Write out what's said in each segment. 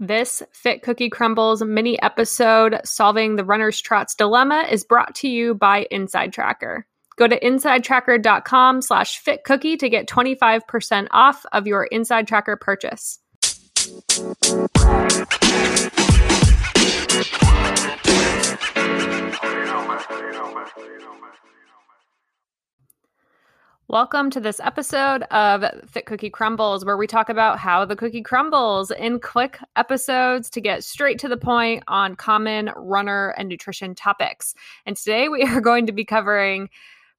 This Fit Cookie Crumbles mini episode solving the runner's trots dilemma is brought to you by Inside Tracker. Go to insidetracker.com slash fitcookie to get 25% off of your Inside Tracker purchase. Welcome to this episode of Fit Cookie Crumbles, where we talk about how the cookie crumbles in quick episodes to get straight to the point on common runner and nutrition topics. And today we are going to be covering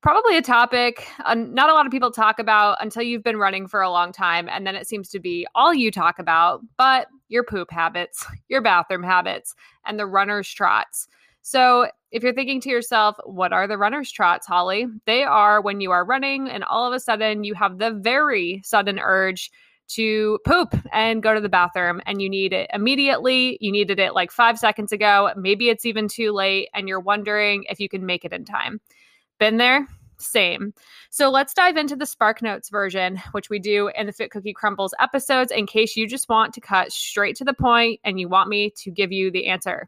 probably a topic uh, not a lot of people talk about until you've been running for a long time. And then it seems to be all you talk about, but your poop habits, your bathroom habits, and the runner's trots. So, if you're thinking to yourself, what are the runner's trots, Holly? They are when you are running and all of a sudden you have the very sudden urge to poop and go to the bathroom and you need it immediately. You needed it like five seconds ago. Maybe it's even too late and you're wondering if you can make it in time. Been there? Same. So let's dive into the Spark Notes version, which we do in the Fit Cookie Crumbles episodes in case you just want to cut straight to the point and you want me to give you the answer.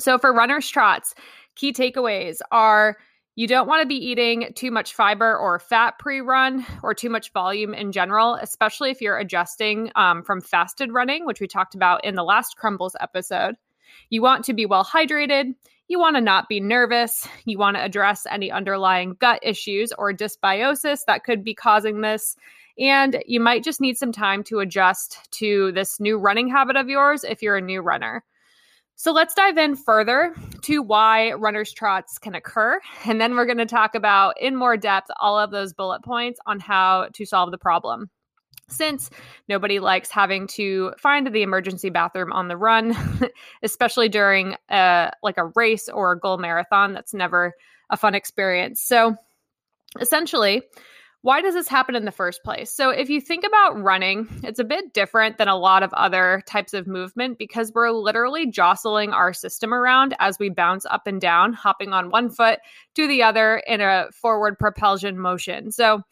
So, for runner's trots, key takeaways are you don't want to be eating too much fiber or fat pre run or too much volume in general, especially if you're adjusting um, from fasted running, which we talked about in the last Crumbles episode. You want to be well hydrated. You want to not be nervous. You want to address any underlying gut issues or dysbiosis that could be causing this. And you might just need some time to adjust to this new running habit of yours if you're a new runner. So let's dive in further to why runner's trots can occur. And then we're going to talk about in more depth all of those bullet points on how to solve the problem. Since nobody likes having to find the emergency bathroom on the run, especially during a, like a race or a goal marathon, that's never a fun experience. So essentially, why does this happen in the first place? So, if you think about running, it's a bit different than a lot of other types of movement because we're literally jostling our system around as we bounce up and down, hopping on one foot to the other in a forward propulsion motion. So,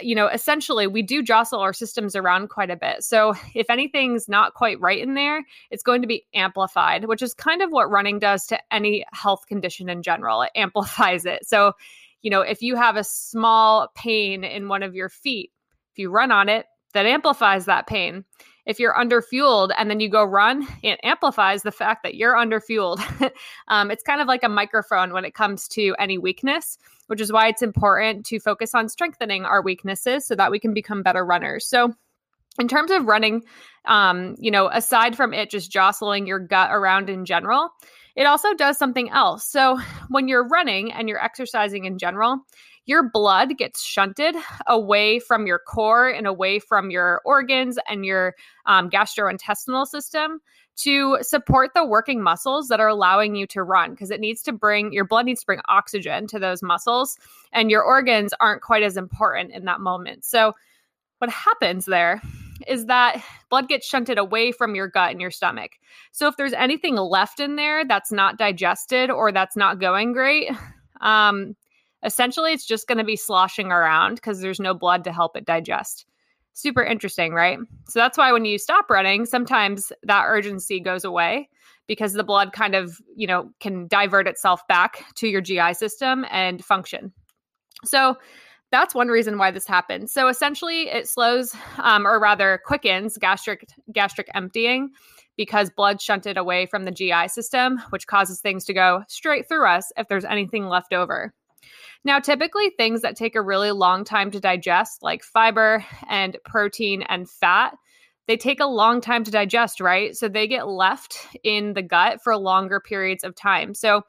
you know, essentially, we do jostle our systems around quite a bit. So, if anything's not quite right in there, it's going to be amplified, which is kind of what running does to any health condition in general. It amplifies it. So, you know, if you have a small pain in one of your feet, if you run on it, that amplifies that pain. If you're underfueled and then you go run, it amplifies the fact that you're underfueled. um, it's kind of like a microphone when it comes to any weakness, which is why it's important to focus on strengthening our weaknesses so that we can become better runners. So, in terms of running, um, you know, aside from it just jostling your gut around in general, it also does something else. So, when you're running and you're exercising in general, your blood gets shunted away from your core and away from your organs and your um, gastrointestinal system to support the working muscles that are allowing you to run because it needs to bring your blood needs to bring oxygen to those muscles and your organs aren't quite as important in that moment. So what happens there is that blood gets shunted away from your gut and your stomach. So if there's anything left in there that's not digested or that's not going great, um, essentially it's just going to be sloshing around because there's no blood to help it digest. Super interesting, right? So that's why when you stop running, sometimes that urgency goes away because the blood kind of, you know, can divert itself back to your GI system and function. So that's one reason why this happens. So essentially, it slows, um, or rather quickens gastric gastric emptying because blood shunted away from the GI system, which causes things to go straight through us if there's anything left over. Now, typically, things that take a really long time to digest, like fiber and protein and fat, they take a long time to digest, right? So they get left in the gut for longer periods of time. So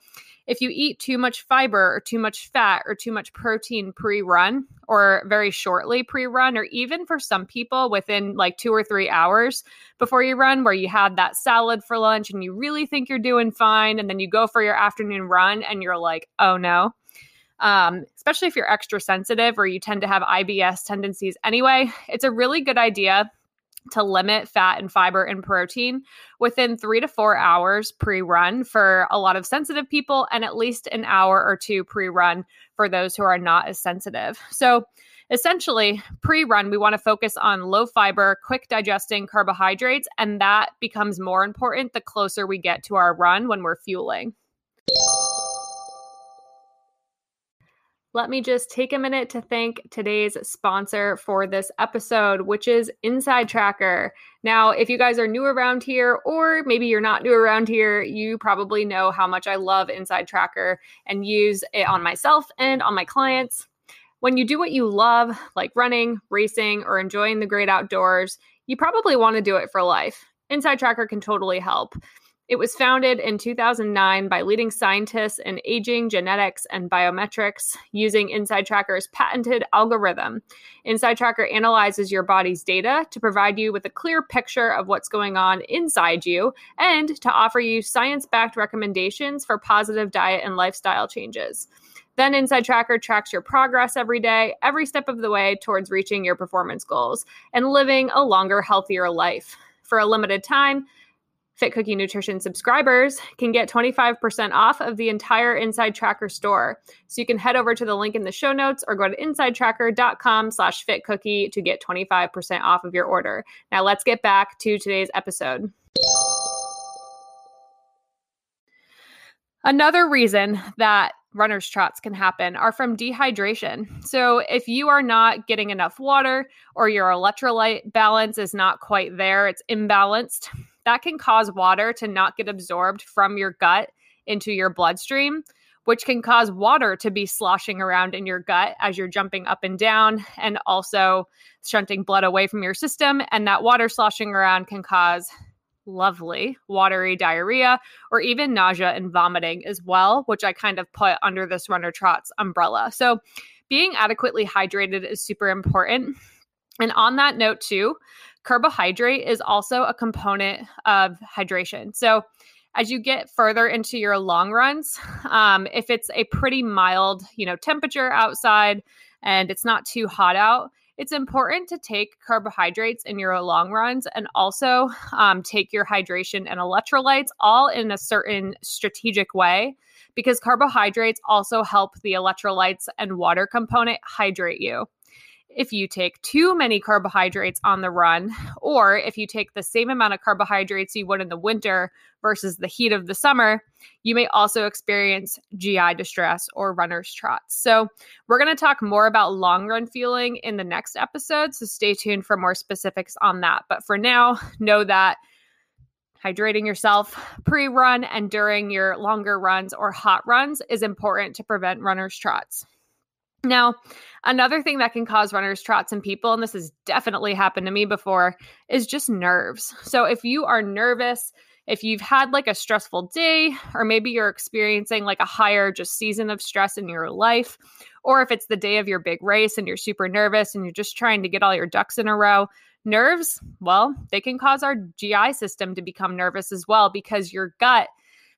if you eat too much fiber or too much fat or too much protein pre run or very shortly pre run, or even for some people within like two or three hours before you run, where you had that salad for lunch and you really think you're doing fine, and then you go for your afternoon run and you're like, oh no. Um, especially if you're extra sensitive or you tend to have IBS tendencies anyway, it's a really good idea to limit fat and fiber and protein within three to four hours pre run for a lot of sensitive people, and at least an hour or two pre run for those who are not as sensitive. So, Essentially, pre run, we want to focus on low fiber, quick digesting carbohydrates, and that becomes more important the closer we get to our run when we're fueling. Let me just take a minute to thank today's sponsor for this episode, which is Inside Tracker. Now, if you guys are new around here, or maybe you're not new around here, you probably know how much I love Inside Tracker and use it on myself and on my clients. When you do what you love, like running, racing, or enjoying the great outdoors, you probably want to do it for life. Inside Tracker can totally help. It was founded in 2009 by leading scientists in aging, genetics, and biometrics using Inside Tracker's patented algorithm. Inside Tracker analyzes your body's data to provide you with a clear picture of what's going on inside you and to offer you science backed recommendations for positive diet and lifestyle changes. Then Inside Tracker tracks your progress every day, every step of the way towards reaching your performance goals and living a longer, healthier life. For a limited time, Fit Cookie Nutrition subscribers can get 25% off of the entire Inside Tracker store. So you can head over to the link in the show notes or go to insidetracker.com slash fitcookie to get 25% off of your order. Now let's get back to today's episode. Another reason that runner's trots can happen are from dehydration. So, if you are not getting enough water or your electrolyte balance is not quite there, it's imbalanced, that can cause water to not get absorbed from your gut into your bloodstream, which can cause water to be sloshing around in your gut as you're jumping up and down and also shunting blood away from your system. And that water sloshing around can cause lovely watery diarrhea or even nausea and vomiting as well, which I kind of put under this runner trots umbrella. So, being adequately hydrated is super important. And on that note, too, carbohydrate is also a component of hydration. So, as you get further into your long runs, um, if it's a pretty mild, you know, temperature outside and it's not too hot out, it's important to take carbohydrates in your long runs and also um, take your hydration and electrolytes all in a certain strategic way because carbohydrates also help the electrolytes and water component hydrate you if you take too many carbohydrates on the run, or if you take the same amount of carbohydrates you would in the winter versus the heat of the summer, you may also experience GI distress or runner's trots. So, we're going to talk more about long run fueling in the next episode. So, stay tuned for more specifics on that. But for now, know that hydrating yourself pre run and during your longer runs or hot runs is important to prevent runner's trots. Now, another thing that can cause runner's trots in people, and this has definitely happened to me before, is just nerves. So if you are nervous, if you've had like a stressful day, or maybe you're experiencing like a higher just season of stress in your life, or if it's the day of your big race and you're super nervous and you're just trying to get all your ducks in a row, nerves, well, they can cause our GI system to become nervous as well because your gut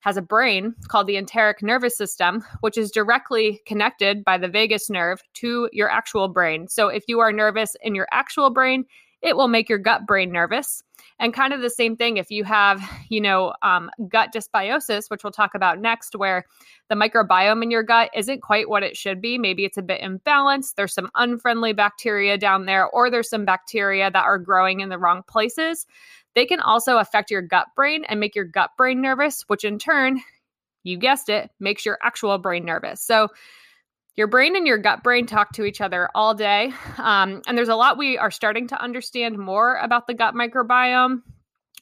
has a brain called the enteric nervous system, which is directly connected by the vagus nerve to your actual brain. So if you are nervous in your actual brain, it will make your gut brain nervous. And kind of the same thing if you have, you know, um, gut dysbiosis, which we'll talk about next, where the microbiome in your gut isn't quite what it should be. Maybe it's a bit imbalanced. There's some unfriendly bacteria down there, or there's some bacteria that are growing in the wrong places. They can also affect your gut brain and make your gut brain nervous, which in turn, you guessed it, makes your actual brain nervous. So, your brain and your gut brain talk to each other all day. Um, and there's a lot we are starting to understand more about the gut microbiome.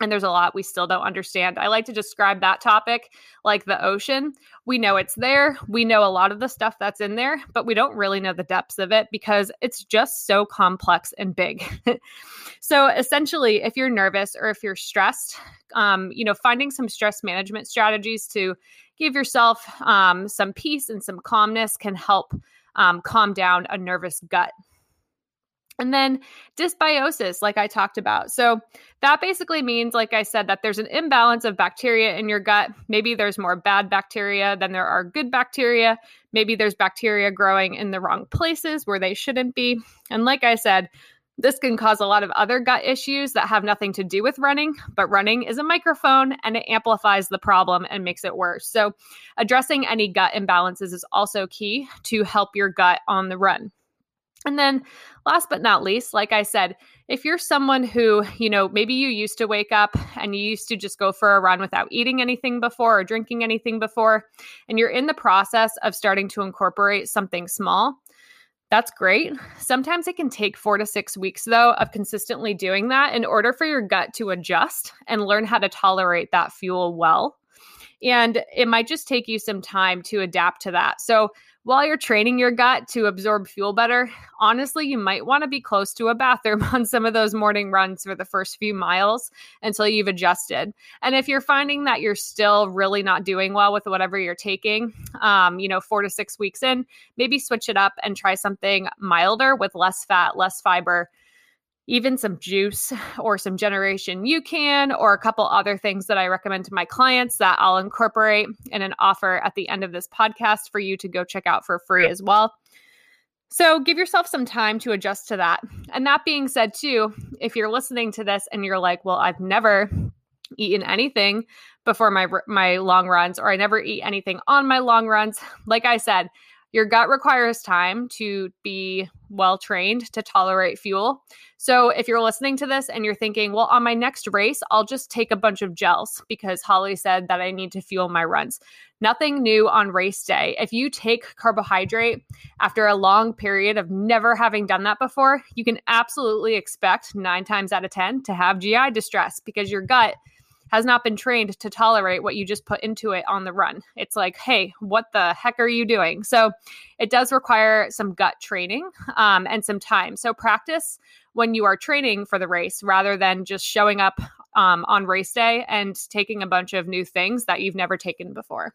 And there's a lot we still don't understand. I like to describe that topic like the ocean. We know it's there. We know a lot of the stuff that's in there, but we don't really know the depths of it because it's just so complex and big. so essentially, if you're nervous or if you're stressed, um, you know, finding some stress management strategies to give yourself um, some peace and some calmness can help um, calm down a nervous gut. And then dysbiosis, like I talked about. So that basically means, like I said, that there's an imbalance of bacteria in your gut. Maybe there's more bad bacteria than there are good bacteria. Maybe there's bacteria growing in the wrong places where they shouldn't be. And like I said, this can cause a lot of other gut issues that have nothing to do with running, but running is a microphone and it amplifies the problem and makes it worse. So, addressing any gut imbalances is also key to help your gut on the run. And then last but not least, like I said, if you're someone who, you know, maybe you used to wake up and you used to just go for a run without eating anything before or drinking anything before, and you're in the process of starting to incorporate something small, that's great. Sometimes it can take four to six weeks, though, of consistently doing that in order for your gut to adjust and learn how to tolerate that fuel well. And it might just take you some time to adapt to that. So, while you're training your gut to absorb fuel better, honestly, you might want to be close to a bathroom on some of those morning runs for the first few miles until you've adjusted. And if you're finding that you're still really not doing well with whatever you're taking, um, you know, four to six weeks in, maybe switch it up and try something milder with less fat, less fiber even some juice or some Generation UCAN or a couple other things that I recommend to my clients that I'll incorporate in an offer at the end of this podcast for you to go check out for free as well. So give yourself some time to adjust to that. And that being said, too, if you're listening to this and you're like, well, I've never eaten anything before my my long runs or I never eat anything on my long runs, like I said, your gut requires time to be well trained to tolerate fuel. So if you're listening to this and you're thinking, well, on my next race, I'll just take a bunch of gels because Holly said that I need to fuel my runs. Nothing new on race day. If you take carbohydrate after a long period of never having done that before, you can absolutely expect nine times out of 10 to have GI distress because your gut has not been trained to tolerate what you just put into it on the run. It's like, hey, what the heck are you doing? So it does require some gut training um, and some time. So practice when you are training for the race rather than just showing up um, on race day and taking a bunch of new things that you've never taken before.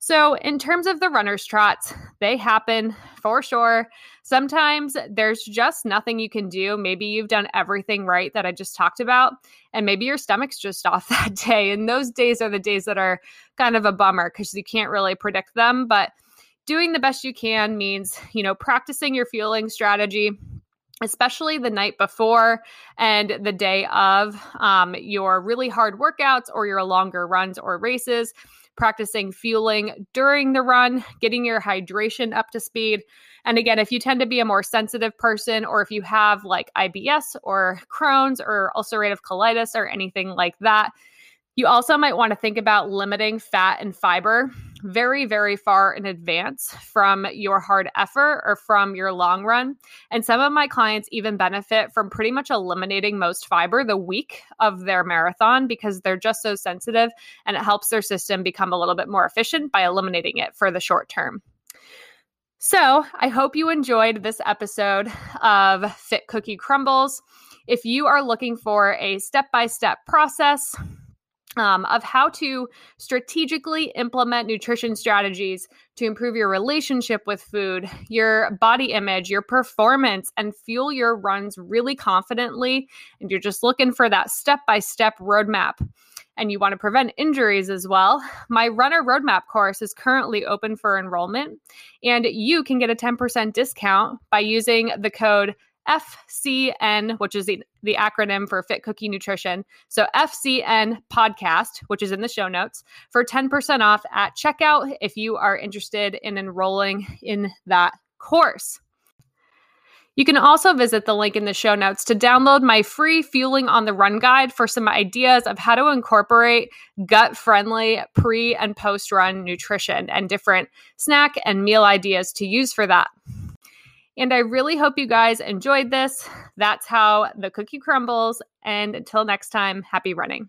So, in terms of the runner's trots, they happen for sure. Sometimes there's just nothing you can do. Maybe you've done everything right that I just talked about, and maybe your stomach's just off that day. And those days are the days that are kind of a bummer because you can't really predict them. But doing the best you can means, you know, practicing your fueling strategy, especially the night before and the day of um, your really hard workouts or your longer runs or races practicing fueling during the run, getting your hydration up to speed. And again, if you tend to be a more sensitive person, or if you have like IBS or Crohn's or ulcerative colitis or anything like that, you also might want to think about limiting fat and fiber very, very far in advance from your hard effort or from your long run. And some of my clients even benefit from pretty much eliminating most fiber the week of their marathon because they're just so sensitive and it helps their system become a little bit more efficient by eliminating it for the short term. So, I hope you enjoyed this episode of Fit Cookie Crumbles. If you are looking for a step by step process, um, of how to strategically implement nutrition strategies to improve your relationship with food, your body image, your performance, and fuel your runs really confidently. And you're just looking for that step by step roadmap. And you want to prevent injuries as well. My runner roadmap course is currently open for enrollment, and you can get a 10% discount by using the code FCN, which is the, the acronym for Fit Cookie Nutrition. So FCN podcast, which is in the show notes, for 10% off at checkout if you are interested in enrolling in that course. You can also visit the link in the show notes to download my free Fueling on the Run guide for some ideas of how to incorporate gut friendly pre and post run nutrition and different snack and meal ideas to use for that. And I really hope you guys enjoyed this. That's how the cookie crumbles. And until next time, happy running.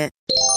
it.